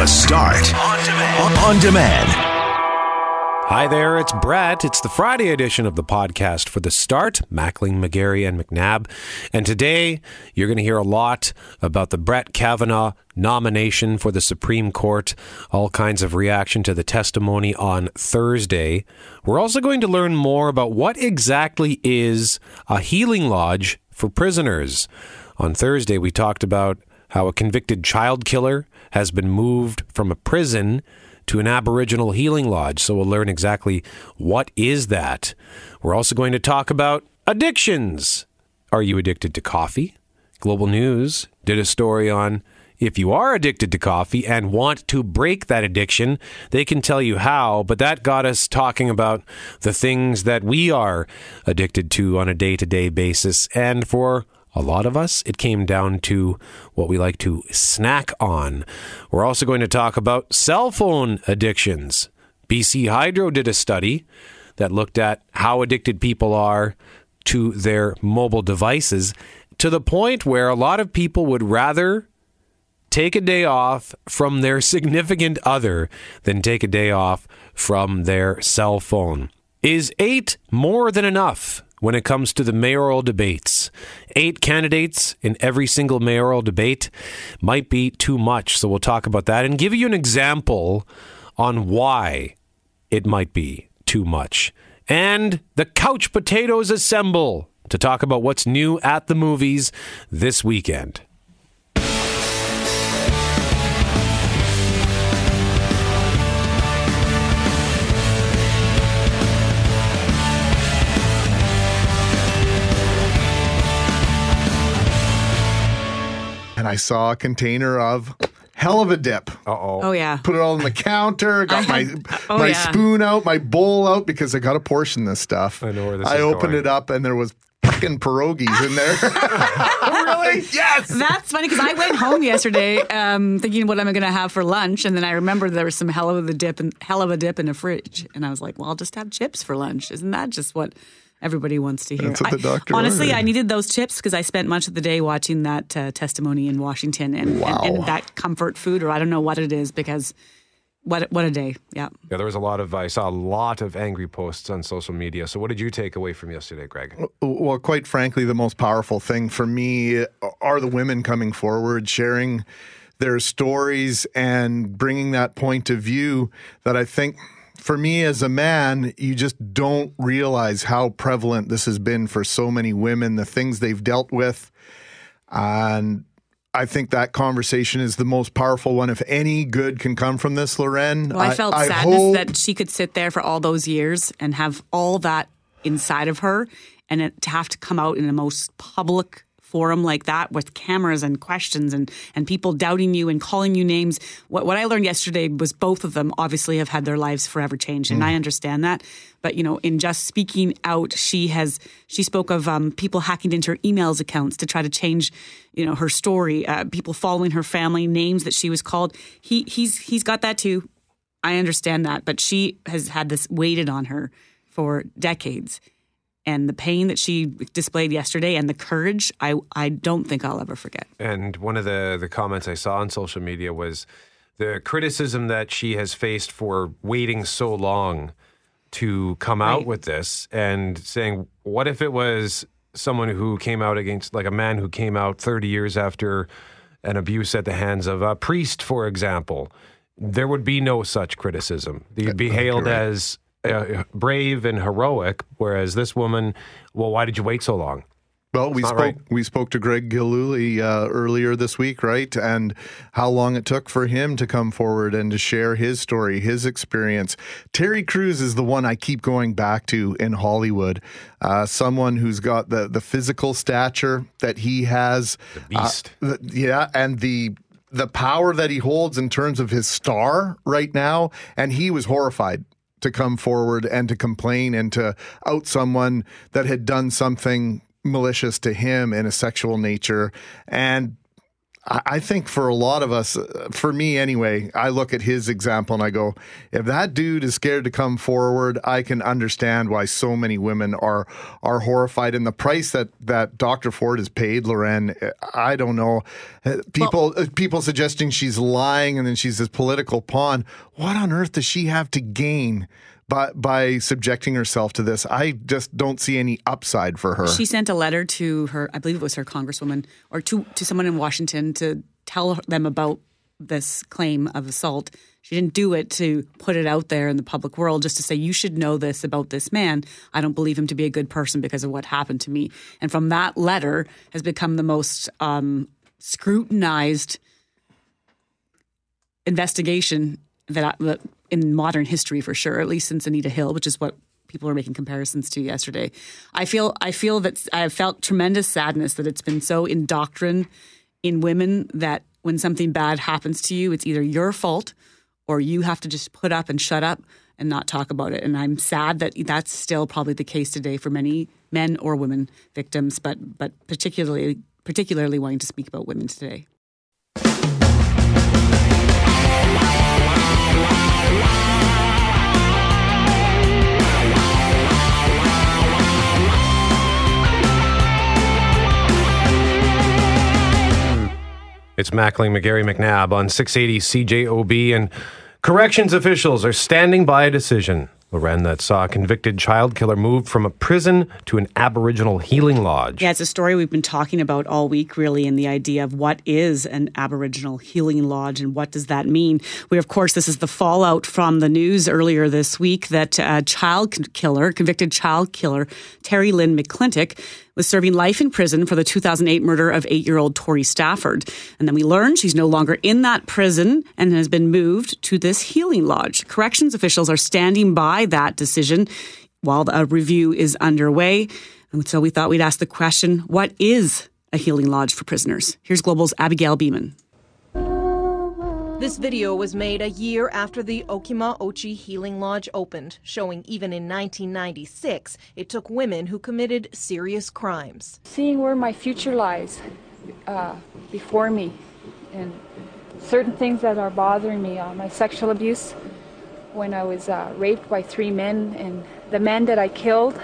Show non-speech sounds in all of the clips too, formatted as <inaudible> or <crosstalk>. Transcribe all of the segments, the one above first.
The Start on demand. On demand. Hi there, it's Brett. It's the Friday edition of the podcast for The Start, Mackling, McGarry, and McNabb. And today, you're going to hear a lot about the Brett Kavanaugh nomination for the Supreme Court, all kinds of reaction to the testimony on Thursday. We're also going to learn more about what exactly is a healing lodge for prisoners. On Thursday, we talked about how a convicted child killer has been moved from a prison to an Aboriginal healing lodge. So we'll learn exactly what is that. We're also going to talk about addictions. Are you addicted to coffee? Global News did a story on if you are addicted to coffee and want to break that addiction, they can tell you how. But that got us talking about the things that we are addicted to on a day to day basis. And for a lot of us, it came down to what we like to snack on. We're also going to talk about cell phone addictions. BC Hydro did a study that looked at how addicted people are to their mobile devices to the point where a lot of people would rather take a day off from their <laughs> significant other than take a day off from their cell phone. Is eight more than enough? When it comes to the mayoral debates. Eight candidates in every single mayoral debate might be too much. So we'll talk about that and give you an example on why it might be too much. And the couch potatoes assemble to talk about what's new at the movies this weekend. And I saw a container of hell of a dip. Uh-oh. Oh yeah. Put it all on the counter, <laughs> got my Oh, my yeah. spoon out, my bowl out because I got to portion this stuff. I know where this is. I is opened going. it up and there was fucking pierogies in there. <laughs> really? Yes. That's funny because I went home yesterday um, thinking what am I'm going to have for lunch, and then I remembered there was some hell of a dip and hell of a dip in the fridge, and I was like, "Well, I'll just have chips for lunch." Isn't that just what everybody wants to hear? That's what the I- honestly, ordered. I needed those chips because I spent much of the day watching that uh, testimony in Washington, and, Wow. and, and that comfort food, or I don't know what it is, because what what a day, yeah. Yeah, there was a lot of, I saw a lot of angry posts on social media. So what did you take away from yesterday, Greg? Well, quite frankly, the most powerful thing for me are the women coming forward, sharing their stories and bringing that point of view that I think for me as a man, you just don't realize how prevalent this has been for so many women, the things they've dealt with. And I think that conversation is the most powerful one. If any good can come from this, Loren, Well, I, felt sadness hope- that she could sit there for all those years and have all that inside of her, and it, to have to come out in the most public forum like that with cameras and questions and and people doubting you and calling you names. What what I learned yesterday was both of them obviously have had their lives forever changed, and I understand that. But you know, in just speaking out, she has she spoke of um, people hacking into her emails accounts to try to change, you know, her story. Uh, people following her family, names that she was called. He he's he's got that too. I understand that, but she has had this weighted on her for decades. And the pain that she displayed yesterday and the courage, I, I don't think I'll ever forget. And one of the, the comments I saw on social media was the criticism that she has faced for waiting so long to come out Right. with this and saying, what if it was someone who came out against, like a man who came out 30 years after an abuse at the hands of a priest, for example? There would be no such criticism. You'd be hailed as uh, brave and heroic, whereas this woman, well, why did you wait so long? Well, we spoke. right. We spoke to Greg Gilhooly uh, earlier this week, right? And how long it took for him to come forward and to share his story, his experience. Terry Crews is the one I keep going back to in Hollywood. Uh, someone who's got the the physical stature that he has, the beast. yeah, and the the power that he holds in terms of his star right now. And he was horrified to come forward and to complain and to out someone that had done something malicious to him in a sexual nature. And I think for a lot of us, uh, for me anyway, I look at his example and I go, if that dude is scared to come forward, I can understand why so many women are are horrified. And the price that that Dr. Ford has paid, Loren, I don't know. Uh, People uh, people suggesting she's lying and then she's this political pawn. What on earth does she have to gain? By, by subjecting herself to this, I just don't see any upside for her. She sent a letter to her, I believe it was her congresswoman, or to, to someone in Washington to tell them about this claim of assault. She didn't do it to put it out there in the public world, just to say, you should know this about this man. I don't believe him to be a good person because of what happened to me. And from that letter has become the most um, scrutinized investigation that, I, in modern history for sure, at least since Anita Hill, which is what people are making comparisons to yesterday. I feel I feel that I have felt tremendous sadness that it's been so indoctrined in women that when something bad happens to you, it's either your fault or you have to just put up and shut up and not talk about it. And I'm sad that that's still probably the case today for many men or women victims, but but particularly particularly wanting to speak about women today. It's Mackling, McGarry, McNabb on 680 CJOB, and corrections officials are standing by a decision, Loren, that saw a convicted child killer moved from a prison to an Aboriginal healing lodge. Yeah, it's a story we've been talking about all week, really, and the idea of what is an Aboriginal healing lodge and what does that mean. We, of course, this is the fallout from the news earlier this week that a child killer, convicted child killer, Terri-Lynne McClintic, was serving life in prison for the 2008 murder of eight year old Tori Stafford. And then we learned she's no longer in that prison and has been moved to this healing lodge. Corrections officials are standing by that decision while a uh, review is underway. And so we thought we'd ask the question what is a healing lodge for prisoners? Here's Global's Abigail Bimman. This video was made a year after the Okimaw Ohci Healing Lodge opened, showing even in 1996 it took women who committed serious crimes. seeing where my future lies uh, before me and certain things that are bothering me uh, my sexual abuse when i was uh, raped by three men and the man that i killed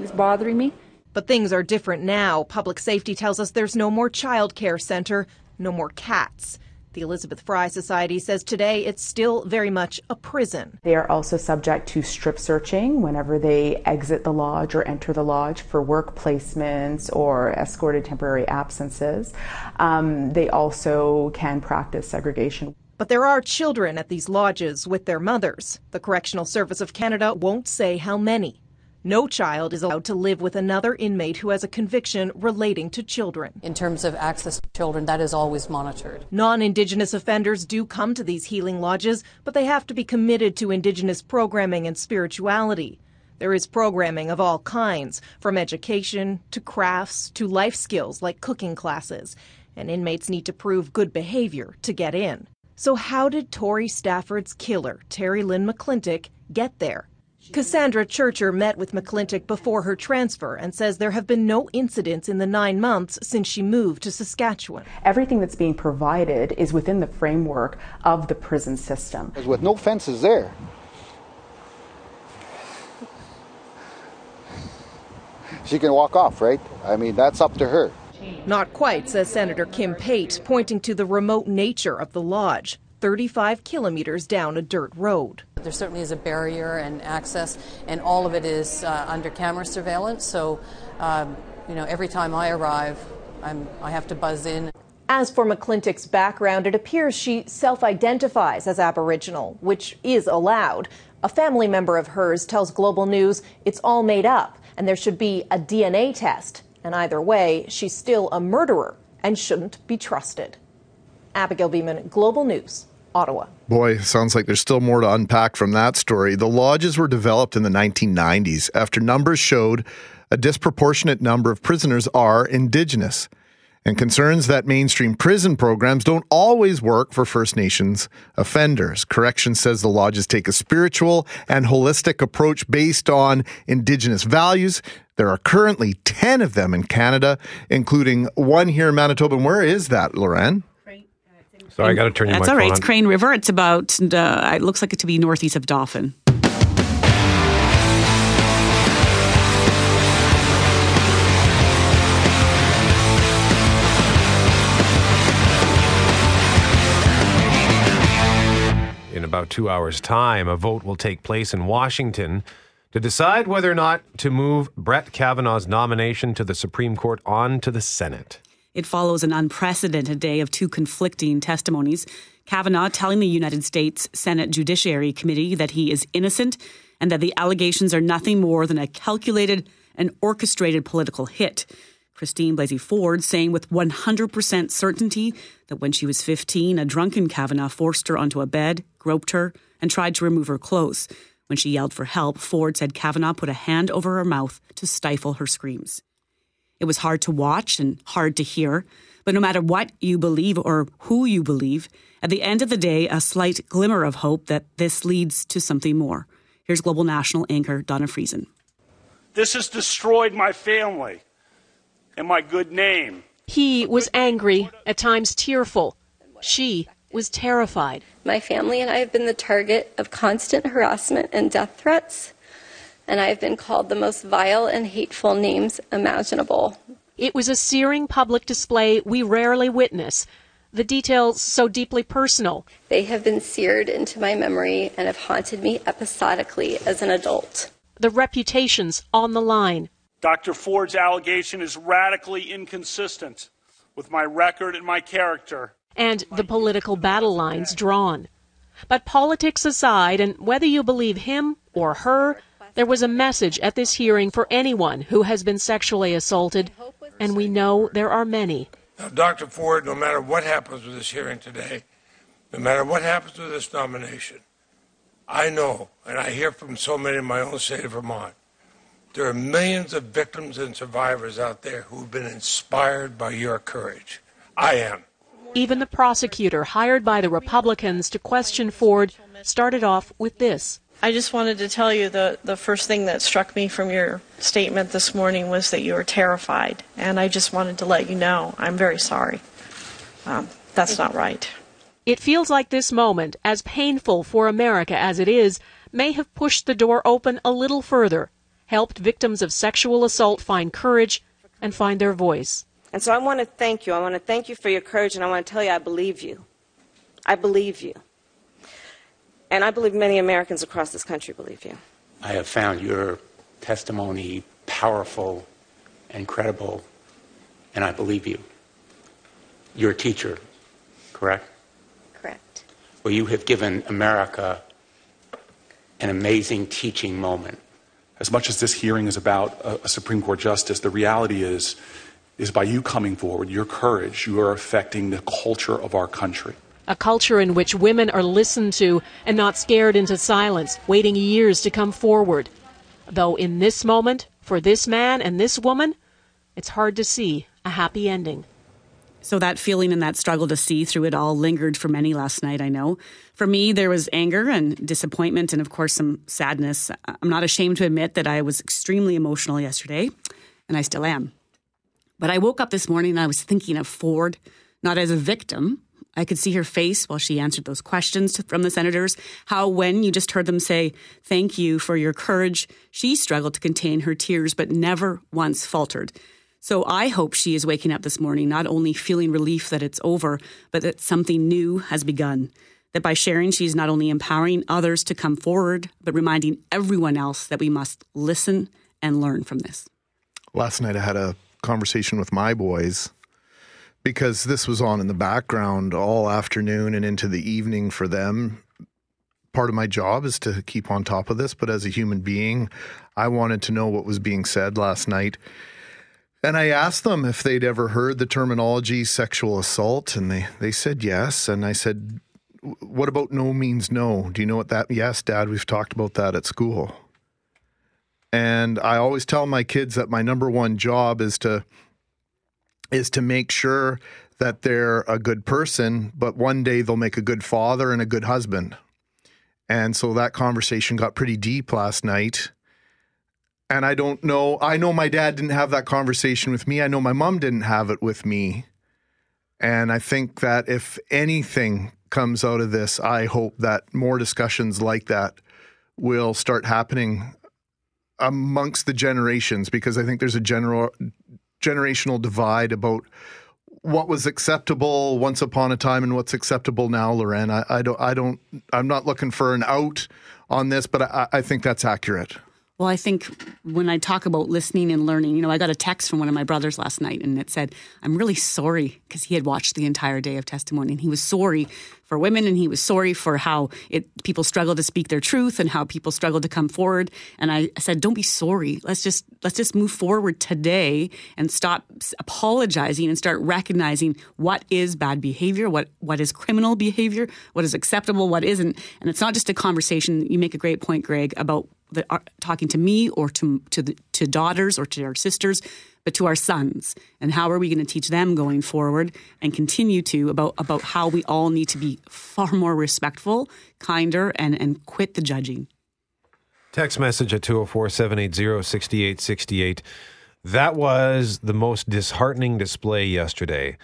is bothering me But things are different now. Public safety tells us there's no more child care center, no more cats. The Elizabeth Fry Society says today it's still very much a prison. They are also subject to strip searching whenever they exit the lodge or enter the lodge for work placements or escorted temporary absences. Um, they also can practice segregation. But there are children at these lodges with their mothers. The Correctional Service of Canada won't say how many. No child is allowed to live with another inmate who has a conviction relating to children. In terms of access to children, that is always monitored. Non Indigenous offenders do come to these healing lodges, but they have to be committed to Indigenous programming and spirituality. There is programming of all kinds, from education to crafts to life skills like cooking classes, and inmates need to prove good behavior to get in. So, how did Tori Stafford's killer, Terri-Lynne McClintic, get there? Cassandra Churcher met with McClintic before her transfer and says there have been no incidents in the nine months since she moved to Saskatchewan. Everything that's being provided is within the framework of the prison system. with no fences there. She can walk off, right? I mean, that's up to her. Not quite, says Senator Kim Pate, pointing to the remote nature of the lodge, 35 kilometers down a dirt road. There certainly is a barrier and access, and all of it is uh, under camera surveillance. So, um, you know, every time I arrive, I'm, I have to buzz in. As for McClintic's background, it appears she self identifies as Aboriginal, which is allowed. A family member of hers tells Global News it's all made up and there should be a DNA test. And either way, she's still a murderer and shouldn't be trusted. Abigail Bimman, Global News, Ottawa. Boy, sounds like there's still more to unpack from that story. The lodges were developed in the 1990s after numbers showed a disproportionate number of prisoners are Indigenous and concerns that mainstream prison programs don't always work for First Nations offenders. Correction says the lodges take a spiritual and holistic approach based on Indigenous values. There are currently 10 of them in Canada, including one here in Manitoba. And where is that, Loren? So I got to turn your That's all right. It's. Crane River. It's about, uh, it looks like it to be northeast of Dauphin. In about two hours' time, a vote will take place in Washington to decide whether or not to move Brett Kavanaugh's nomination to the Supreme Court on to the Senate. It follows an unprecedented day of two conflicting testimonies. Kavanaugh telling the United States Senate Judiciary Committee that he is innocent and that the allegations are nothing more than a calculated and orchestrated political hit. Christine Blasey Ford saying with 100% certainty that when she was 15, a drunken Kavanaugh forced her onto a bed, groped her, and tried to remove her clothes. When she yelled for help, Ford said Kavanaugh put a hand over her mouth to stifle her screams. It was hard to watch and hard to hear, but no matter what you believe or who you believe, at the end of the day, a slight glimmer of hope that this leads to something more. Here's Global National anchor Dawna Friesen. This has destroyed my family and my good name. He was angry, at times tearful. She was terrified. My family and I have been the target of constant harassment and death threats, and I have been called the most vile and hateful names imaginable. It was a searing public display we rarely witness. The details so deeply personal. They have been seared into my memory and have haunted me episodically as an adult. The reputations on the line. Dr. Ford's allegation is radically inconsistent with my record and my character. and the political battle lines drawn. But politics aside, and whether you believe him or her, there was a message at this hearing for anyone who has been sexually assaulted, and we know there are many. Now, Dr. Ford, no matter what happens with this hearing today, no matter what happens with this nomination, I know, and I hear from so many in my own state of Vermont, there are millions of victims and survivors out there who've been inspired by your courage. I am. Even the prosecutor hired by the Republicans to question Ford started off with this. I just wanted to tell you the, the first thing that struck me from your statement this morning was that you were terrified. And I just wanted to let you know I'm very sorry. Um, that's not right. It feels like this moment, as painful for America as it is, may have pushed the door open a little further, helped victims of sexual assault find courage and find their voice. And so I want to thank you. I want to thank you for your courage, and I want to tell you I believe you. I believe you. And I believe many Americans across this country believe you. I have found your testimony powerful and credible, and I believe you. You're a teacher, correct? Correct. Well, you have given America an amazing teaching moment. As much as this hearing is about a, a Supreme Court justice, the reality is, is by you coming forward, your courage, you are affecting the culture of our country. A culture in which women are listened to and not scared into silence, waiting years to come forward. Though in this moment, for this man and this woman, it's hard to see a happy ending. So that feeling and that struggle to see through it all lingered for many last night, I know. For me, there was anger and disappointment and, of course, some sadness. I'm not ashamed to admit that I was extremely emotional yesterday, and I still am. But I woke up this morning and I was thinking of Ford, not as a victim. I could see her face while she answered those questions from the senators. How, when you just heard them say, Thank you for your courage, she struggled to contain her tears, but never once faltered. So I hope she is waking up this morning not only feeling relief that it's over, but that something new has begun. That by sharing, she's not only empowering others to come forward, but reminding everyone else that we must listen and learn from this. Last night I had a conversation with my boys because this was on in the background all afternoon and into the evening for them. Part of my job is to keep on top of this, but as a human being, I wanted to know what was being said last night. And I asked them if they'd ever heard the terminology sexual assault, and they, they said yes. And I said, What about no means no? Do you know what that? Yes, Dad, we've talked about that at school. And I always tell my kids that my number one job is to is to make sure that they're a good person, but one day they'll make a good father and a good husband. And so that conversation got pretty deep last night. And I don't know, I know my dad didn't have that conversation with me. I know my mom didn't have it with me. And I think that if anything comes out of this, I hope that more discussions like that will start happening amongst the generations because I think there's a general generational divide about what was acceptable once upon a time and what's acceptable now, Loren. I, I don't I don't I'm not looking for an out on this, but I, I think that's accurate. Well, I think when I talk about listening and learning, you know, I got a text from one of my brothers last night and it said, I'm really sorry because he had watched the entire day of testimony and he was sorry for women and he was sorry for how it people struggle to speak their truth and how people struggle to come forward. And I said, don't be sorry. Let's just let's just move forward today and stop apologizing and start recognizing what is bad behavior, what what is criminal behavior, what is acceptable, what isn't. And it's not just a conversation. You make a great point, Greg, about that are uh, talking to me or to to the, to daughters or to our sisters, but to our sons. And how are we going to teach them going forward and continue to about about how we all need to be far more respectful, kinder, and and quit the judging. Text message at 204 780 6868. That was the most disheartening display yesterday.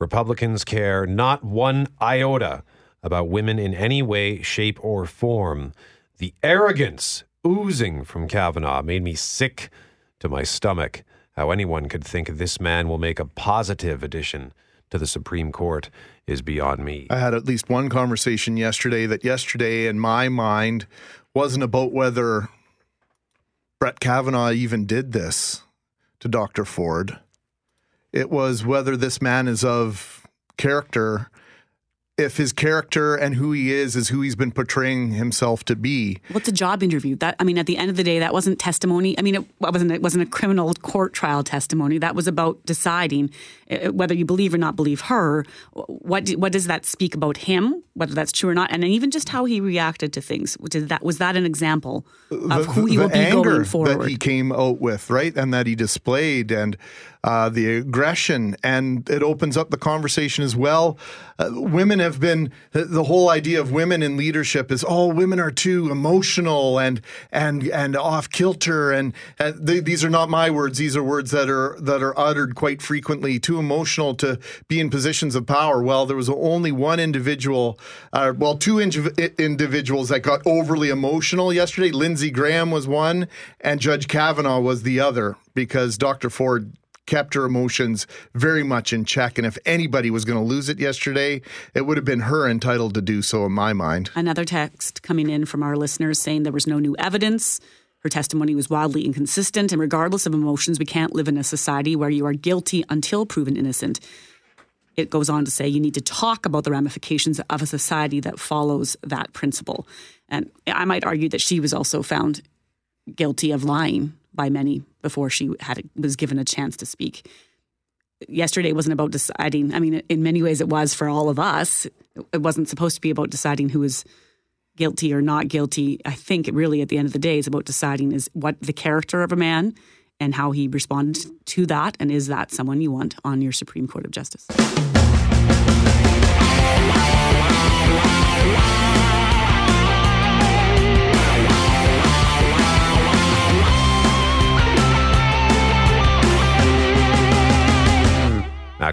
Republicans care not one iota about women in any way, shape, or form. The arrogance oozing from Kavanaugh made me sick to my stomach. How anyone could think this man will make a positive addition to the Supreme Court is beyond me. I had at least one conversation yesterday that yesterday, in my mind, wasn't about whether Brett Kavanaugh even did this to Dr. Ford. It was whether this man is of character if his character and who he is is who he's been portraying himself to be. What's a job interview? That I mean, at the end of the day, that wasn't testimony. I mean, it wasn't it wasn't a criminal court trial testimony. That was about deciding uh, whether you believe or not believe her. What what does that speak about him? Whether that's true or not, and even just how he reacted to things. Did that was that an example of the, who he the will be anger going forward? that he came out with, right, and that he displayed, and uh, the aggression, and it opens up the conversation as well. Uh, women have been the, whole idea of women in leadership is oh, women are too emotional and and and off kilter, and these are not my words; these are words that are that are uttered quite frequently. Too emotional to be in positions of power. Well, there was only one individual, uh, well, two indiv- individuals that got overly emotional yesterday. Lindsey Graham was one, and Judge Kavanaugh was the other because Dr. Ford kept her emotions very much in check. And if anybody was going to lose it yesterday, it would have been her entitled to do so, in my mind. Another text coming in from our listeners saying there was no new evidence. Her testimony was wildly inconsistent, and regardless of emotions, we can't live in a society where you are guilty until proven innocent. It goes on to say you need to talk about the ramifications of a society that follows that principle. And I might argue that she was also found guilty of lying by many before she had was given a chance to speak. Yesterday wasn't about deciding. I mean, in many ways, it was for all of us. It wasn't supposed to be about deciding who was guilty or not guilty. I think it really, at the end of the day, is about deciding is what the character of a man and how he responded to that, and is that someone you want on your Supreme Court of Justice.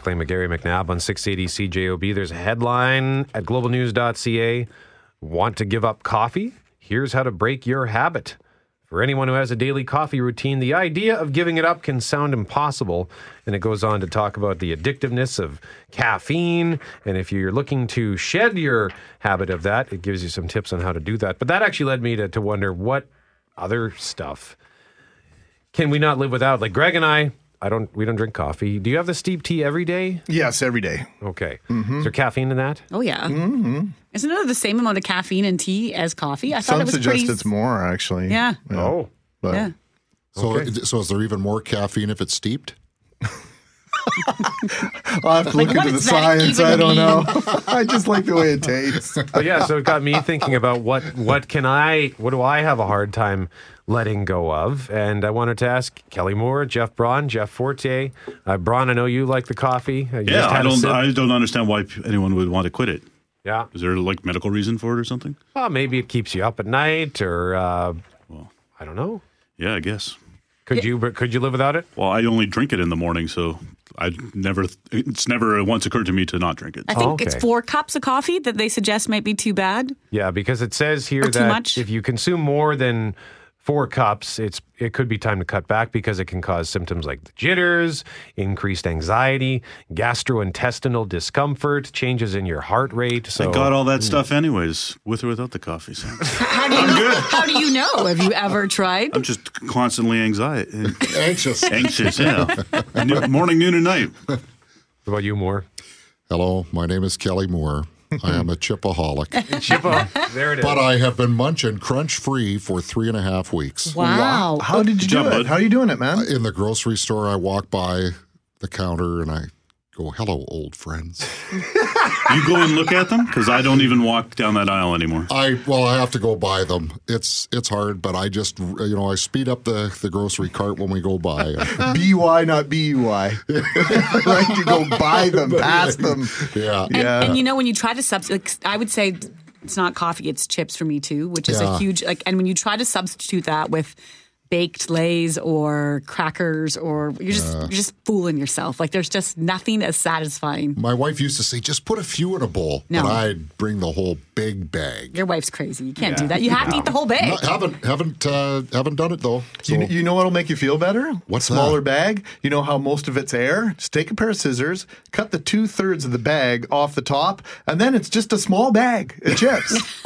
Mackling, McGarry, McNabb on 680 CJOB. There's a headline at globalnews.ca. Want to give up coffee? Here's how to break your habit. For anyone who has a daily coffee routine, the idea of giving it up can sound impossible. And it goes on to talk about the addictiveness of caffeine. And if you're looking to shed your habit of that, it gives you some tips on how to do that. But that actually led me to, to wonder what other stuff can we not live without? Like Greg and I, I don't. We don't drink coffee. Do you have the steep tea every day? Yes, every day. Okay. Is there caffeine in that? Oh yeah, Mm-hmm. isn't it the same amount of caffeine in tea as coffee? I thought Some it was suggest pretty. it's more, actually. Yeah. Oh. But Yeah. So, Okay. so is there even more caffeine if it's steeped? <laughs> I'll have to Like, look what into the science. I don't mean? know. <laughs> I just like the way it tastes. But yeah, so it got me thinking about what what can I what do I have a hard time letting go of? And I wanted to ask Kelly Moore, Jeff Braun, Jeff Forte. Uh, Braun, I know you like the coffee. Uh, you Yeah, I don't. I don't understand why anyone would want to quit it. Yeah. Is there like medical reason for it or something? Well, maybe it keeps you up at night, or uh, I don't know. Yeah, I guess. Could you? Could you live without it? Well, I only drink it in the morning, so I never. It's never once occurred to me to not drink it. I think it's four cups of coffee that they suggest might be too bad. Yeah, because it says here Or too that much? if you consume more than four cups, it's it could be time to cut back because it can cause symptoms like the jitters, increased anxiety, gastrointestinal discomfort, changes in your heart rate. So I got all that hmm. stuff anyways, with or without the coffee. So <laughs> How do you, How do you know? Have you ever tried? I'm just constantly anxiety, anxious, anxious. Yeah, morning, noon, and night. What about you, Moore? Hello, my name is Kelly Moore. I am a chipaholic. <laughs> Chippa, there it is. But I have been munching crunch free for three and a half weeks. Wow. How did you do it? How are you doing it, man? Uh, in the grocery store, I walk by the counter and I go, "Hello, old friends." <laughs> You go and look at them because I don't even walk down that aisle anymore. I well, I have to go buy them. It's it's hard, but I just you know I speed up the the grocery cart when we go by. <laughs> BY, not BUI. right? <laughs> You go buy them, pass them. <laughs> Yeah. And, and you know, when you try to substitute, like, I would say it's not coffee, it's chips for me too, which is a huge, like, and when you try to substitute that with baked lays or crackers or you're just Yeah. you're just fooling yourself like there's just nothing as satisfying My wife used to say, "Just put a few in a bowl," No. but I'd bring the whole big bag. your wife's crazy you can't Yeah. do that you have to eat the whole bag No, haven't haven't uh, haven't done it though. So You, you know what'll make you feel better? What's Smaller that? bag. You know how most of it's air? Just take a pair of scissors, cut the two thirds of the bag off the top, and then it's just a small bag of chips. <laughs>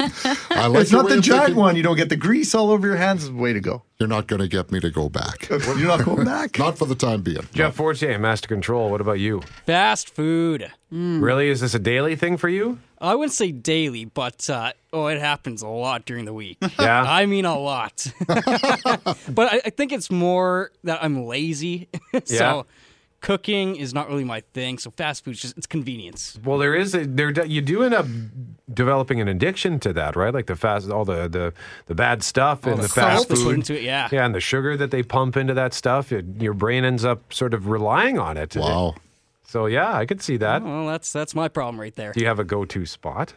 I like it's not the giant thinking. one. You don't get the grease all over your hands. Way to go. You're not going to get me to go back. <laughs> You're not going back. not for the time being. Jeff Fortier, Master Control. What about you? Fast food. Really, is this a daily thing for you? I wouldn't say daily, but uh, oh, it happens a lot during the week. <laughs> Yeah? I mean a lot. <laughs> but I, I think it's more that I'm lazy. so Yeah. Cooking is not really my thing. So fast food's just it's convenience. Well, there is a, there. You do end up developing an addiction to that, right? Like the fast, all the the, the bad stuff All and the the, fast salt put food, into it, yeah. yeah, and the sugar that they pump into that stuff. It, your brain ends up sort of relying on it. Wow. So yeah, I could see that. Well, that's that's my problem right there. Do you have a go-to spot?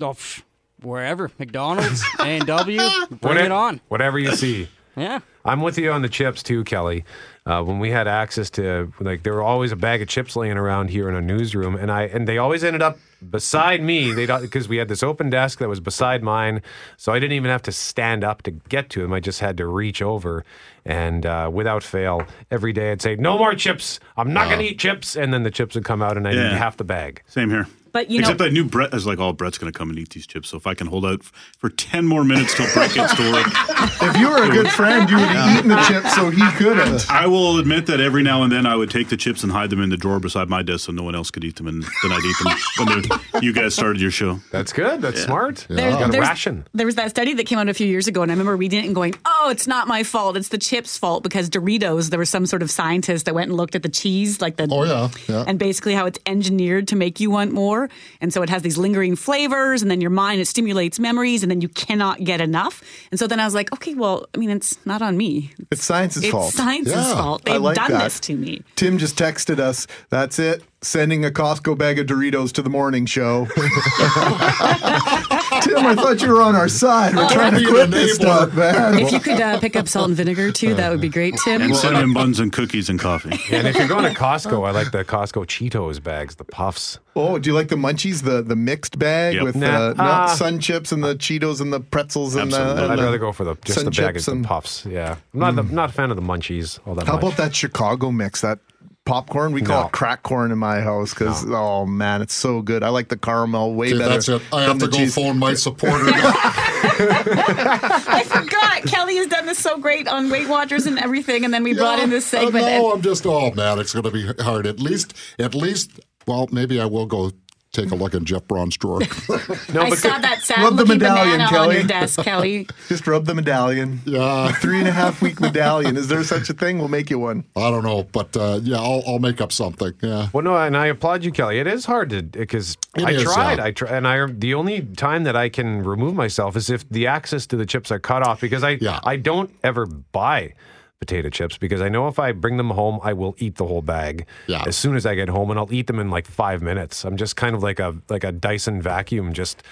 Oh, pff, wherever McDonald's, <laughs> A and W, bring Whate- it on. Whatever you see. Yeah. I'm with you on the chips too, Kelly. Uh, when we had access to like, there were always a bag of chips laying around here in our newsroom, and I and they always ended up beside me. They because we had this open desk that was beside mine, so I didn't even have to stand up to get to them. I just had to reach over, and uh, without fail, every day I'd say, "No more chips. I'm not going to eat chips," and then the chips would come out, and I'd Yeah. eat half the bag. Same here. But, you know- except I knew Brett I was like, "Oh, Brett's going to come and eat these chips." So if I can hold out f- for ten more minutes till Brett gets to work, <laughs> If you were a good friend, you would have eaten the chips so he couldn't. I will admit that every now and then I would take the chips and hide them in the drawer beside my desk so no one else could eat them, and then I'd eat them when you guys started your show. That's good. That's smart. There- You got a there's- ration. There was that study that came out a few years ago, and I remember reading it and going, "Oh, it's not my fault. It's the chips' fault." Because Doritos, there was some sort of scientist that went and looked at the cheese, like the Oh yeah, yeah. and basically how it's engineered to make you want more. And so it has these lingering flavors, and then your mind it stimulates memories, and then you cannot get enough. And so then I was like, okay, well, I mean, it's not on me. It's science's fault. It's fault. science's Yeah, fault. They've like done that. this to me. Tim just texted us. That's it. Sending a Costco bag of Doritos to the morning show. <laughs> <laughs> Tim, I thought you were on our side. We're trying to that'd quit this stuff, man. If you could uh, pick up salt and vinegar too, that would be great, Tim. And cinnamon buns and cookies and coffee. <laughs> And if you're going to Costco, I like the Costco Cheetos bags, the puffs. Oh, do you like the munchies, the the mixed bag Yep. with Nah. the not Ah. sun chips and the Cheetos and the pretzels and the? Absolutely. and I'd the rather go for the just sun the bag chips of the and- puffs. Yeah, I'm not the, not a fan of the munchies all that How much. about that Chicago mix? That popcorn we call No. it crack corn in my house because oh man, it's so good. I like the caramel way Okay, better. that's it. I have to go cheese. phone my supporter. <laughs> <laughs> I forgot. Kelly has done this so great on Weight Watchers and everything, and then we brought in this uh, segment. No, and- I'm just oh man, it's going to be hard. At least, at least, well, maybe I will go take a look in Jeff Braun's drawer. <laughs> <laughs> I saw that sad Rub the medallion, banana on Kelly. your desk, Kelly. <laughs> Just rub the medallion. Yeah. Three and a half week medallion. Is there such a thing? We'll make you one. I don't know, but uh, yeah, I'll, I'll make up something. Yeah. Well, no, and I applaud you, Kelly. It is hard to because I is, tried. yeah. I try, and I the only time that I can remove myself is if the access to the chips are cut off because I I don't ever buy potato chips because I know if I bring them home, I will eat the whole bag Yeah. as soon as I get home, and I'll eat them in like five minutes. I'm just kind of like a like a Dyson vacuum, just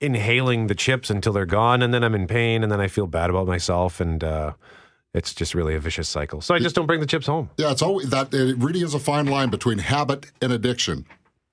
inhaling the chips until they're gone, and then I'm in pain, and then I feel bad about myself, and uh, it's just really a vicious cycle. So I just don't bring the chips home. Yeah, it's always that it really is a fine line between habit and addiction.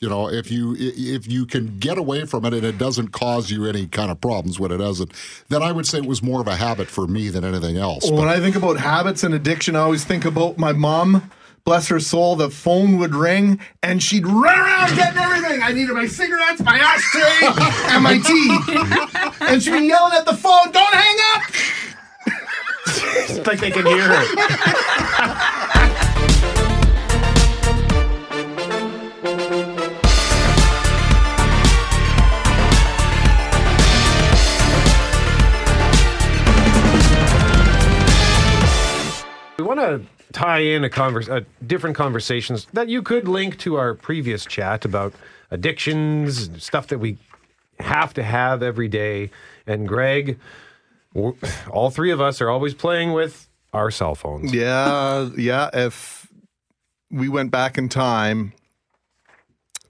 You know, if you if you can get away from it and it doesn't cause you any kind of problems when it doesn't, then I would say it was more of a habit for me than anything else. Well, when I think about habits and addiction, I always think about my mom. Bless her soul, the phone would ring and she'd run around getting everything. I needed my cigarettes, my ashtray, <laughs> and my tea. And she'd be yelling at the phone, don't hang up! it's like they can hear her. <laughs> We want to tie in a convers- uh, different conversations that you could link to our previous chat about addictions, stuff that we have to have every day. And Greg, all three of us are always playing with our cell phones. Yeah, yeah. If we went back in time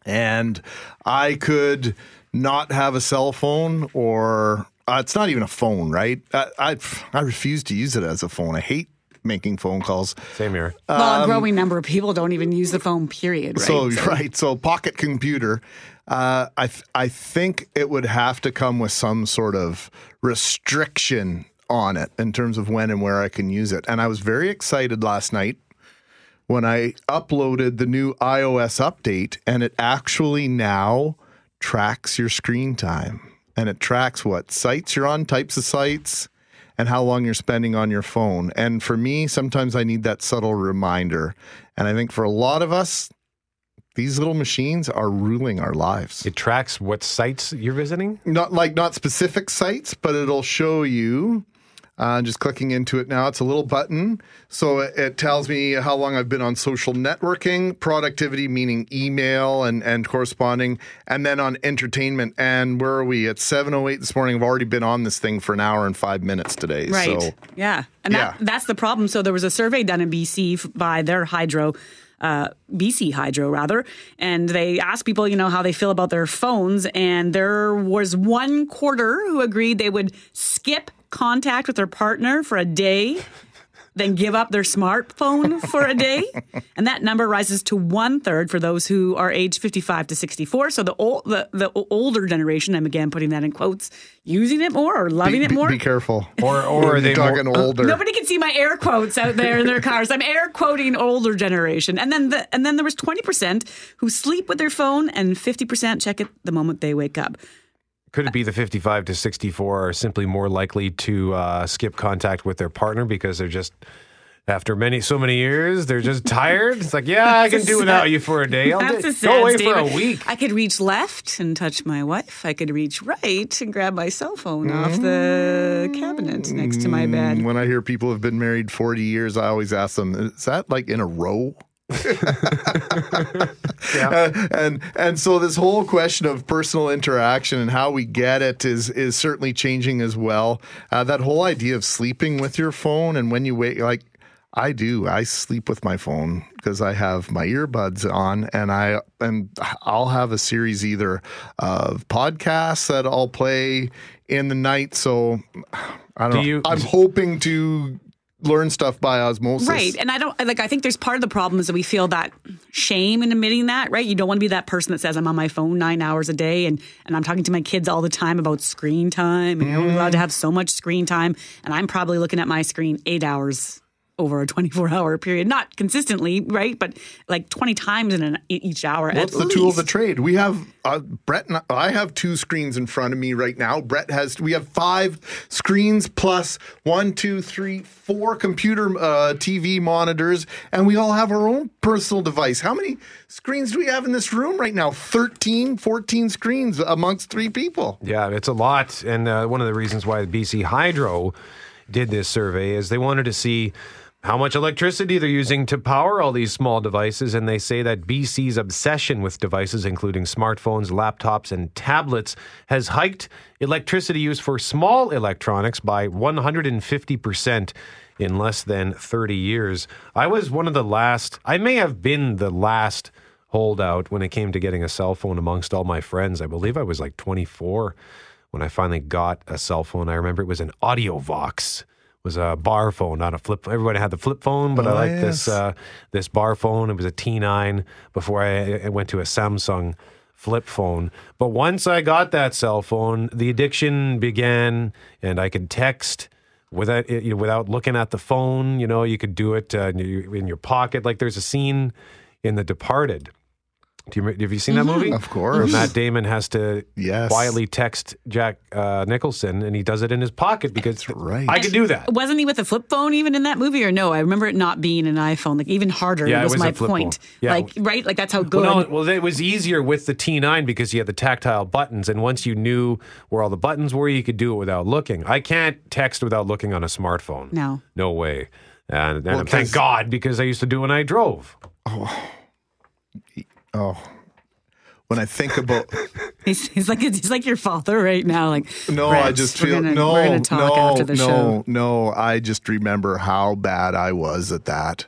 and I could not have a cell phone or uh, it's not even a phone, right? I, I I refuse to use it as a phone. I hate making phone calls. Same here. well, a growing number of people don't even use the phone. Period. Right. So, right, so pocket computer. Uh, I th- I think it would have to come with some sort of restriction on it in terms of when and where I can use it. And I was very excited last night when I uploaded the new iOS update, and it actually now tracks your screen time and it tracks what sites you're on, types of sites, and how long you're spending on your phone. And for me, sometimes I need that subtle reminder. And I think for a lot of us, these little machines are ruling our lives. It tracks what sites you're visiting? Not like not specific sites, but it'll show you. Uh, just clicking into it now, it's a little button. So it, it tells me how long I've been on social networking, productivity, meaning email and, and corresponding, and then on entertainment. And where are we? At 7.08 this morning. I've already been on this thing for an hour and five minutes today. Right. So yeah. And That, that's the problem. So there was a survey done in BC by their hydro. Uh, BC Hydro, rather, and they asked people, you know, how they feel about their phones, and there was one quarter who agreed they would skip contact with their partner for a day, then give up their smartphone for a day, <laughs> and that number rises to one third for those who are aged 55 to 64. So the old, the, the older generation, I'm again putting that in quotes, using it more or loving be, it more. Be, be careful. Or, or are You're they talking more, older? Nobody can see my air quotes out there in their cars. I'm air quoting older generation. And then the, and then there was 20% who sleep with their phone and 50% check it the moment they wake up. Could it be the 55 to 64 are simply more likely to uh, skip contact with their partner because they're just, after many so many years, they're just <laughs> tired? It's like, yeah, I can do without you for a day. I'll That's do- a sad go away for a week. I could reach left and touch my wife. I could reach right and grab my cell phone off the cabinet next to my bed. Mm, When I hear people have been married 40 years, I always ask them, is that like in a row? <laughs> Uh, and and so this whole question of personal interaction and how we get it is is certainly changing as well. Uh, that whole idea of sleeping with your phone and when you wake, like I do, I sleep with my phone because I have my earbuds on, and I and I'll have a series either of podcasts that I'll play in the night. So I don't Do know. you- I'm hoping to learn stuff by osmosis. Right. And I don't like I think there's part of the problem is that we feel that shame in admitting that, right? You don't want to be that person that says I'm on my phone 9 hours a day and and I'm talking to my kids all the time about screen time and you're only allowed to have so much screen time and I'm probably looking at my screen 8 hours over a 24 hour period not consistently right but like 20 times in an, e, each hour What's at the tool of the trade? We have uh, Brett. And I, I have two screens in front of me right now. Brett has. We have five screens plus one, two, three, four computer uh, TV monitors, and we all have our own personal device. How many screens do we have in this room right now? 13, 14 screens amongst three people. Yeah, it's a lot. And uh, one of the reasons why BC Hydro did this survey is they wanted to see how much electricity they're using to power all these small devices. And they say that BC's obsession with devices, including smartphones, laptops, and tablets, has hiked electricity use for small electronics by 150% in less than 30 years. I was one of the last, I may have been the last holdout when it came to getting a cell phone amongst all my friends. I believe I was like 24 when I finally got a cell phone. I remember it was an AudioVox was a bar phone, not a flip. Everybody had the flip phone, but I Oh, like this uh, this bar phone. It was a T9 before I, I went to a Samsung flip phone. But once I got that cell phone, the addiction began, and I could text without you know, without looking at the phone. You know, you could do it uh, in your pocket. Like there's a scene in The Departed. Do you, have you seen that Mhm. movie? Of course. Where Matt Damon has to Yes. quietly text Jack uh, Nicholson, and he does it in his pocket because right. I could do that. Wasn't he with a flip phone even in that movie, or no? I remember it not being an iPhone, like even harder. Yeah, it was, was my a flip point. phone. Yeah. Like right, like that's how good. Well, no, well, it was easier with the T9 because you had the tactile buttons, and once you knew where all the buttons were, you could do it without looking. I can't text without looking on a smartphone. No. no way. And, and Well, thank 'cause- God because I used to do when I drove. Oh, when I think about <laughs> He's, he's like he's like your father right now. Like no, I just feel gonna, no, We're talk no, after the no, show. no. I just remember how bad I was at that.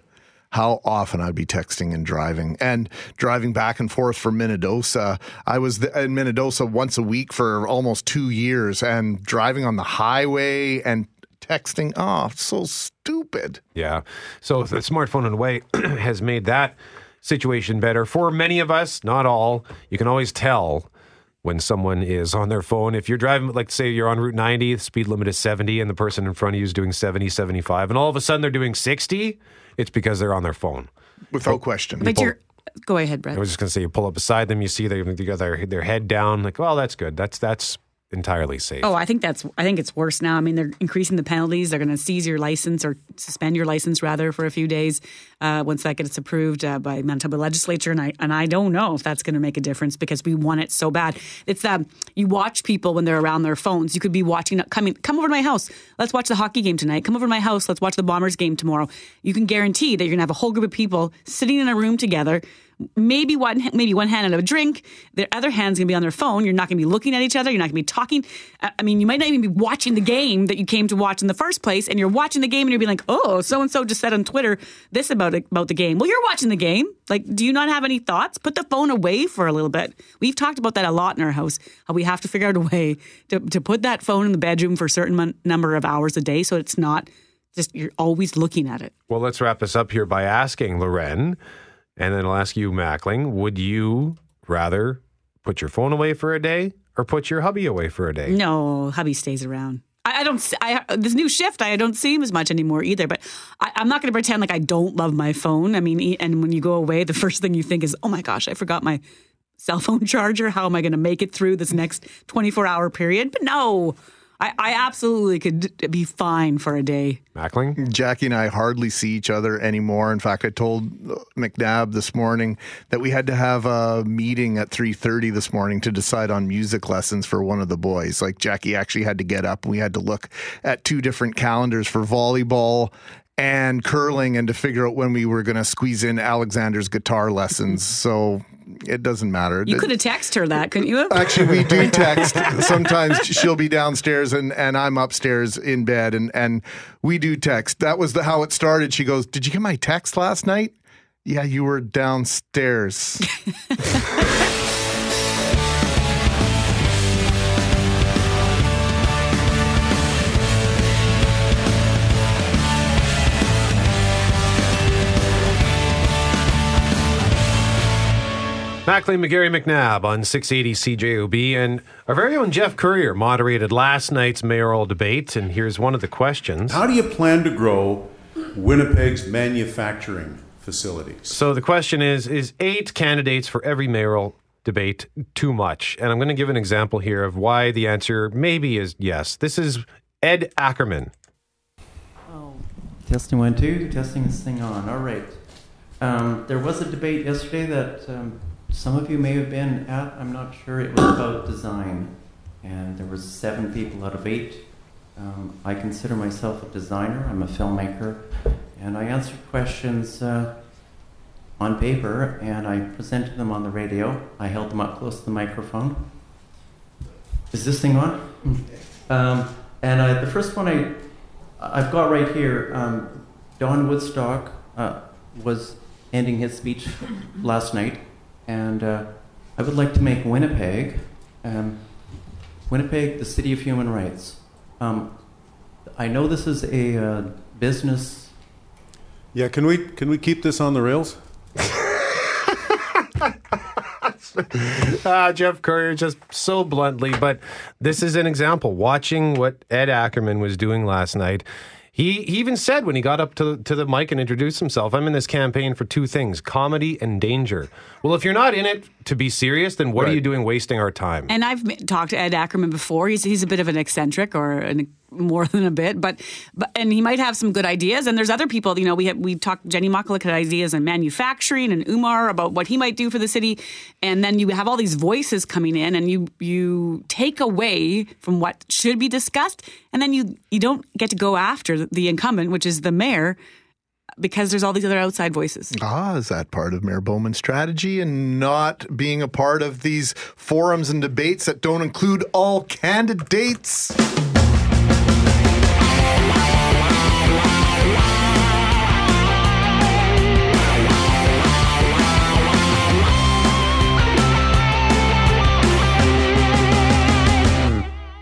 How often I'd be texting and driving, and driving back and forth from Minnedosa. I was in Minnedosa once a week for almost two years, and driving on the highway and texting. Oh, so stupid. Yeah. So the smartphone in a way <clears throat> has made that situation better for many of us, not all. You can always tell when someone is on their phone. If you're driving, like say you're on Route 90, the speed limit is 70, and the person in front of you is doing 70, 75, and all of a sudden they're doing 60, it's because they're on their phone. Without question. But you're go ahead, Brett. I was just going to say, you pull up beside them, you see they they got their, their head down, like, well, that's good. That's that's entirely safe. Oh, I think that's. I think it's worse now. I mean, they're increasing the penalties. They're going to seize your license or suspend your license rather for a few days uh, once that gets approved uh, by Manitoba legislature. And I and I don't know if that's going to make a difference because we want it so bad. It's um, you watch people when they're around their phones. You could be watching. Coming, come over to my house. Let's watch the hockey game tonight. Come over to my house. Let's watch the Bombers game tomorrow. You can guarantee that you're going to have a whole group of people sitting in a room together maybe one maybe one hand on a drink their other hand's to be on their phone. You're not to be looking at each other. You're not to be talking. Uh, i mean you might not even be watching the game that you came to watch in the first place and you're watching the game and you're being like oh so and so just said on twitter this about about the game. Well you're watching the game. Like do you not have any thoughts? Put the phone away for a little bit. We've talked about that a lot in our house how we have to figure out a way to, to put that phone in the bedroom for a certain number of hours a day so it's not just you're always looking at it. Well, let's wrap this up here by asking Loren, and then I'll ask you, Mackling, would you rather put your phone away for a day or put your hubby away for a day? No, hubby stays around. I, I don't. I this new shift. I don't see him as much anymore either. But I, I'm not going to pretend like I don't love my phone. I mean, and when you go away, the <laughs> first thing you think is, "Oh my gosh, I forgot my cell phone <laughs> charger. How am I going to make it through this next 24 hour period?" But no, I, I absolutely could be fine for a day. Mackling? Jackie and I hardly see each other anymore. In fact, I told uh, McNabb this morning that we had to have a meeting at 3:30 this morning to decide on music lessons for one of the boys. Like Jackie actually had to get up and we had to look at two different calendars for volleyball and curling and to figure out when we were going to squeeze in Alexander's guitar lessons. <laughs> So it doesn't matter. You could have texted her that, couldn't you? have? Actually, we do <laughs> text. Sometimes she'll be downstairs and, and I'm upstairs in bed, and, and we do text. That was the, how it started. She goes, Did you get my text last night? Yeah, you were downstairs. <laughs> Mackling, McGarry, McNabb on 680 CJOB. And our very own Jeff Courier moderated last night's mayoral debate. And here's one of the questions. How do you plan to grow Winnipeg's manufacturing facilities? So the question is Is eight candidates for every mayoral debate too much? And I'm going to give an example here of why the answer maybe is yes. This is Ed Ackerman. Testing one, two, testing this thing on. All right. Um, there was a debate yesterday that um, some of you may have been at. I'm not sure. It was about design, and there was seven people out of eight. Um, I consider myself a designer. I'm a filmmaker, and I answered questions uh, on paper, and I presented them on the radio. I held them up close to the microphone. Is this thing on? <laughs> Um, and I, the first one I I've got right here. Um, Don Woodstock uh, was ending his speech last night, and uh, I would like to make Winnipeg, um, Winnipeg, the city of human rights. Um, I know this is a uh, business. Yeah, can we can we keep this on the rails? uh, <laughs> Jeff Courier just so bluntly, but this is an example. Watching what Ed Ackerman was doing last night, he, he even said when he got up to, to the mic and introduced himself, I'm in this campaign for two things comedy and danger. Well, if you're not in it to be serious, then what are you doing wasting our time? And I've talked to Ed Ackerman before. He's he's a bit of an eccentric, or an, more than a bit, but but and he might have some good ideas. And there's other people. You know, we have we talked. Jenny Motkaluk had ideas in manufacturing, and Umar about what he might do for the city. And then you have all these voices coming in, and you you take away from what should be discussed, and then you you don't get to go after the incumbent, which is the mayor. Because there's all these other outside voices. Ah, is that part of Mayor Bowman's strategy and not being a part of these forums and debates that don't include all candidates?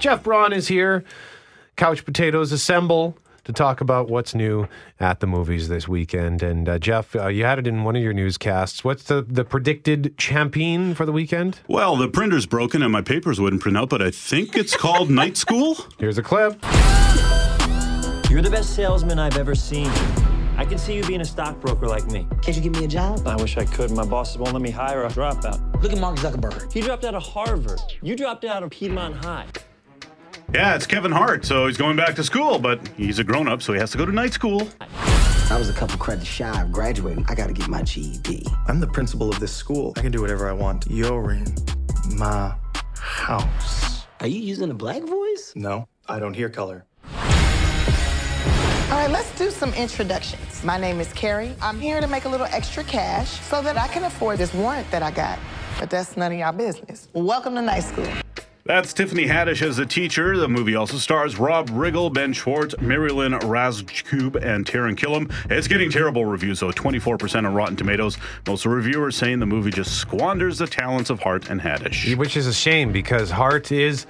Jeff Braun is here. Couch Potatoes assemble to talk about what's new at the movies this weekend. And uh, Jeff, uh, you had it in one of your newscasts. What's the, the predicted champion for the weekend? Well, the printer's broken and my papers wouldn't print out, but I think it's called <laughs> Night School. Here's a clip. You're the best salesman I've ever seen. I can see you being a stockbroker like me. Can't you give me a job? I wish I could. My bosses won't let me hire a dropout. Look at Mark Zuckerberg. He dropped out of Harvard. You dropped out of Piedmont High. Yeah, it's Kevin Hart, so he's going back to school, but he's a grown up, so he has to go to night school. I was a couple credits shy of graduating. I got to get my GED. I'm the principal of this school. I can do whatever I want. You're in my house. Are you using a black voice? No, I don't hear color. All right, let's do some introductions. My name is Carrie. I'm here to make a little extra cash so that I can afford this warrant that I got. But that's none of y'all business. Welcome to night school. That's Tiffany Haddish as the teacher. The movie also stars Rob Riggle, Ben Schwartz, Mary Lynn Rajskub, and Taran Killam. It's getting terrible reviews, though 24% on Rotten Tomatoes. Most reviewers saying the movie just squanders the talents of Hart and Haddish. Which is a shame because Hart is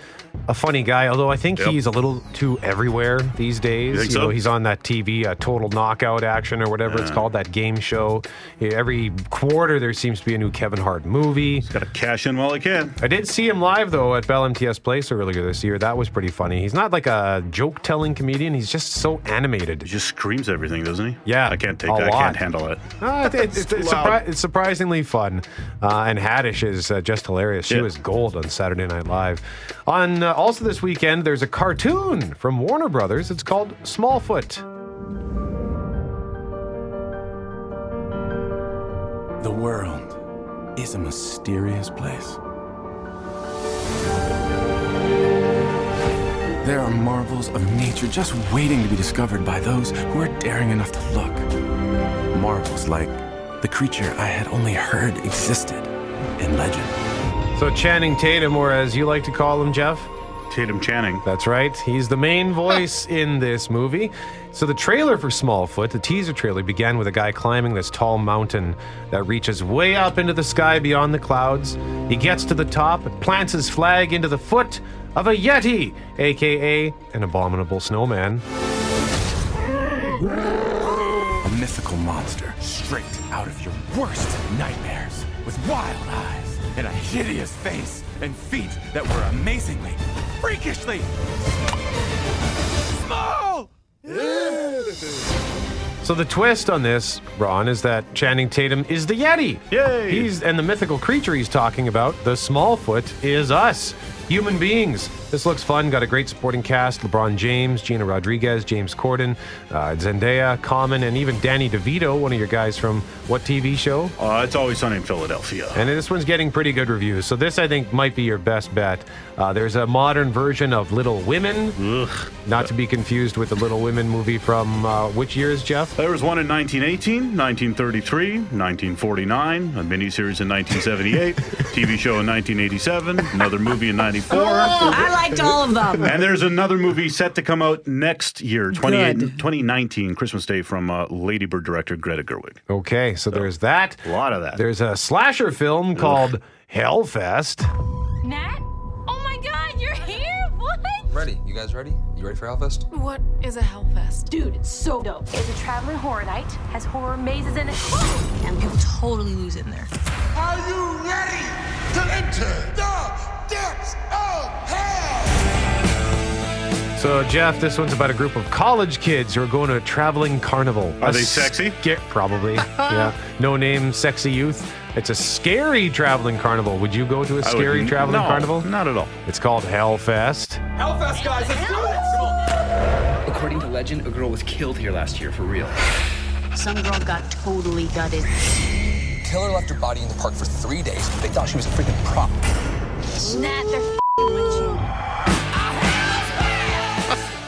a funny guy, although I think Yep. he's a little too everywhere these days. You know, so? he's on that TV, uh, Total Knockout Action or whatever it's called, that game show. Every quarter there seems to be a new Kevin Hart movie. He's got to cash in while he can. I did see him live though at Bell MTS Place earlier this year. That was pretty funny. He's not like a joke telling comedian. He's just so animated. He just screams everything, doesn't he? Yeah, I can't take a that. I can't handle it. Uh, it- it's, it's, it's, surpri- it's surprisingly fun. Uh, and Haddish is uh, just hilarious. She Yeah. was gold on Saturday Night Live. On uh, also this weekend, there's a cartoon from Warner Brothers. It's called Smallfoot. The world is a mysterious place. There are marvels of nature just waiting to be discovered by those who are daring enough to look. Marvels like the creature I had only heard existed in legend. So Channing Tatum, or as you like to call him, Jeff. Tatum Channing. That's right. He's the main voice in this movie. So the trailer for Smallfoot, the teaser trailer, began with a guy climbing this tall mountain that reaches way up into the sky beyond the clouds. He gets to the top, plants his flag into the foot of a Yeti, aka an abominable snowman. A mythical monster straight out of your worst nightmares, with wild eyes and a hideous face and feet that were amazingly, freakishly small. So the twist on this, Ron, is that Channing Tatum is the Yeti. Yay! He's and the mythical creature he's talking about, the Smallfoot, is us, human beings. This looks fun. Got a great supporting cast: LeBron James, Gina Rodriguez, James Corden, uh, Zendaya, Common, and even Danny DeVito, one of your guys from what TV show? Uh, it's always sunny in Philadelphia. And this one's getting pretty good reviews. So this, I think, might be your best bet. Uh, there's a modern version of Little Women, not to be confused with the Little Women movie from uh, which years, Jeff? There was one in 1918, 1933, 1949, a miniseries in 1978, <laughs> TV show in 1987, another movie in 94. I liked all of them. And there's another movie set to come out next year, 28 2019, Christmas Day, from uh, Lady Bird director Greta Gerwig. Okay, so there's that. A lot of that. There's a slasher film called Hellfest. Nat? Oh my god, you're here? What? ready. You guys ready? You ready for Hellfest? What is a Hellfest? Dude, it's so dope. It's a traveling horror night, has horror mazes in it, and people totally lose it in there. Are you ready to enter the So, Jeff, this one's about a group of college kids who are going to a traveling carnival. Are A they sexy? sca- probably. <laughs> yeah. No name, sexy youth. It's a scary traveling carnival. Would you go to a I scary wouldn't- traveling no, carnival? Not at all. It's called Hellfest. Hellfest, guys, let's do it! According to legend, a girl was killed here last year for real. Some girl got totally gutted. Killer left her body in the park for three days. They thought she was a freaking prop. Nah, they're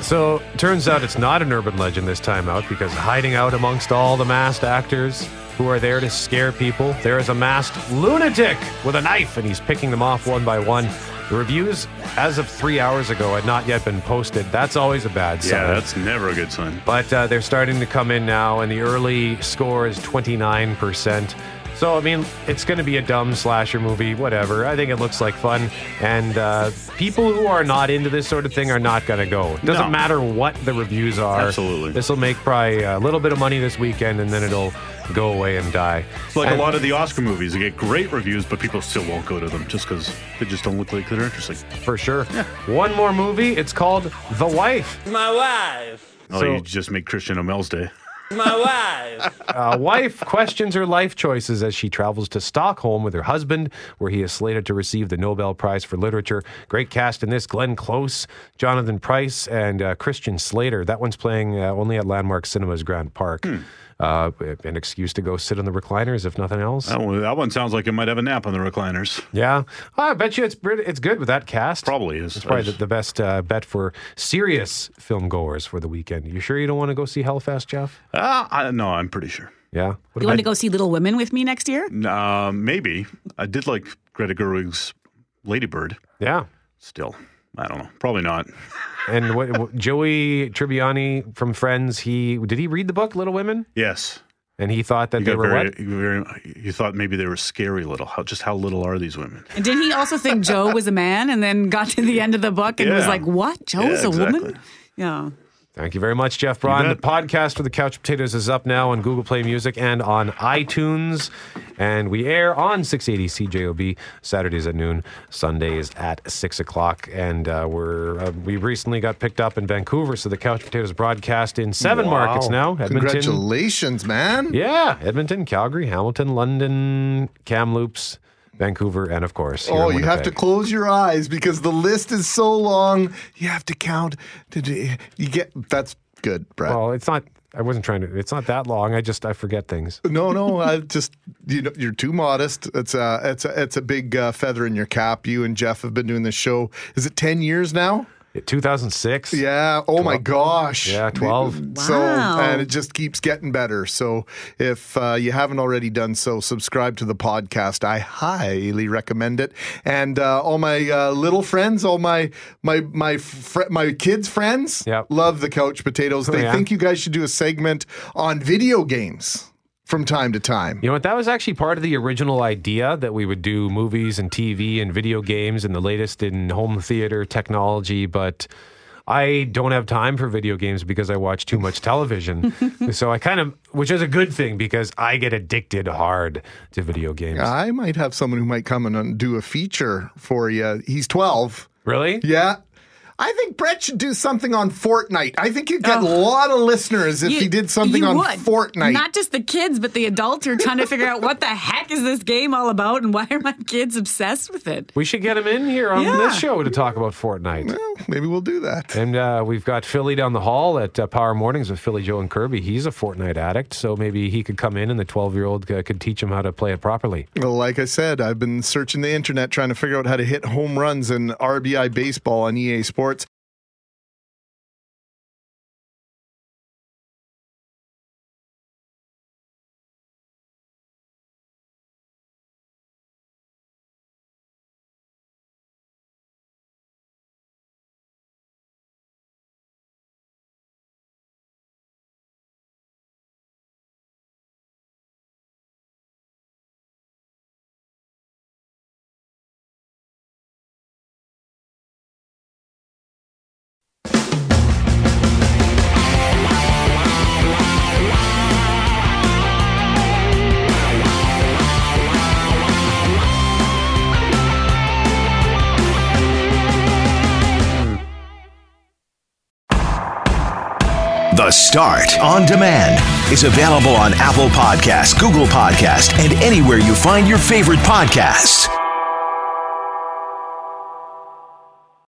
So, turns out it's not an urban legend this time out because hiding out amongst all the masked actors who are there to scare people, there is a masked lunatic with a knife and he's picking them off one by one. The reviews, as of three hours ago, had not yet been posted. That's always a bad sign. Yeah, that's never a good sign. But uh, they're starting to come in now, and the early score is 29%. So, I mean, it's going to be a dumb slasher movie, whatever. I think it looks like fun. And uh, people who are not into this sort of thing are not going to go. It doesn't No. matter what the reviews are. Absolutely. This will make probably a little bit of money this weekend, and then it'll go away and die. It's like And- a lot of the Oscar movies. They get great reviews, but people still won't go to them just because they just don't look like they're interesting. For sure. Yeah. One more movie. It's called The Wife. My wife. Oh, So- you just made Christian O'Mel's day. My wife. A wife questions her life choices as she travels to Stockholm with her husband, where he is slated to receive the Nobel Prize for Literature. Great cast in this Glenn Close, Jonathan Pryce, and uh, Christian Slater. That one's playing uh, only at Landmark Cinemas Grand Park. Uh, an excuse to go sit on the recliners, if nothing else. That one, that one sounds like it might have a nap on the recliners. Yeah, I bet you it's it's good with that cast. Probably is. It's probably the, the best uh, bet for serious film goers for the weekend. You sure you don't want to go see Hellfest, Jeff? Uh, I, no, I'm pretty sure. Yeah. What You want to go see Little Women with me next year? Uh, maybe. I did like Greta Gerwig's Ladybird. Yeah. Still, I don't know. Probably not. And what, what- Joey Tribbiani from Friends, he did he read the book Little Women? Yes. And he thought that You they were very, what? you very, you thought maybe they were scary little. How just how little are these women? And didn't he also think Joe was a man and then got to the end of the book and was like, what? Joe's Yeah, a woman? Yeah. Thank you very much, Jeff Braun. The podcast for the Couch Potatoes is up now on Google Play Music and on iTunes. And we air on 680 CJOB Saturdays at noon, Sundays at 6 o'clock. And uh, we're uh, we recently got picked up in Vancouver, so the Couch Potatoes broadcast in seven Wow. markets now. Congratulations, man. Yeah, Edmonton, Calgary, Hamilton, London, Kamloops, Vancouver, and of course. Oh, you have to close your eyes because the list is so long. You have to count. To do, you get that's good, Brett. Well, it's not. I wasn't trying to. It's not that long. I just I forget things. No, no, I just you know you're too modest. It's a it's a it's a big uh, feather in your cap. You and Jeff have been doing this show. Is it ten years now? 2006. Yeah. Oh my gosh. Yeah, 12. Wow. So and it just keeps getting better. So if uh, you haven't already done so, subscribe to the podcast. I highly recommend it. And uh, all my uh, little friends, all my my my fr- my kids' friends, Yep. love the couch potatoes. Oh, they yeah? think you guys should do a segment on video games from time to time. You know what? That was actually part of the original idea that we would do movies and TV and video games and the latest in home theater technology, but I don't have time for video games because I watch too much television. <laughs> so I kind of, which is a good thing because I get addicted hard to video games. I might have someone who might come and do a feature for you. He's 12. Really? Yeah. I think Brett should do something on Fortnite. I think you'd get a lot of listeners if You- he did something on would. Fortnite. Not just the kids, but the adults are trying to figure out what the heck is this game all about and why are my kids obsessed with it? We should get him in here on Yeah. this show to talk about Fortnite. well, maybe we'll do that. And uh, we've got Philly down the hall at uh, Power Mornings with Philly Joe and Kirby. He's a Fortnite addict, so maybe he could come in and the 12 year old uh, could teach him how to play it properly. Well, like I said, I've been searching the internet trying to figure out how to hit home runs in RBI baseball on EA Sports. Start on demand is available on Apple Podcasts, Google Podcasts, and anywhere you find your favorite podcasts.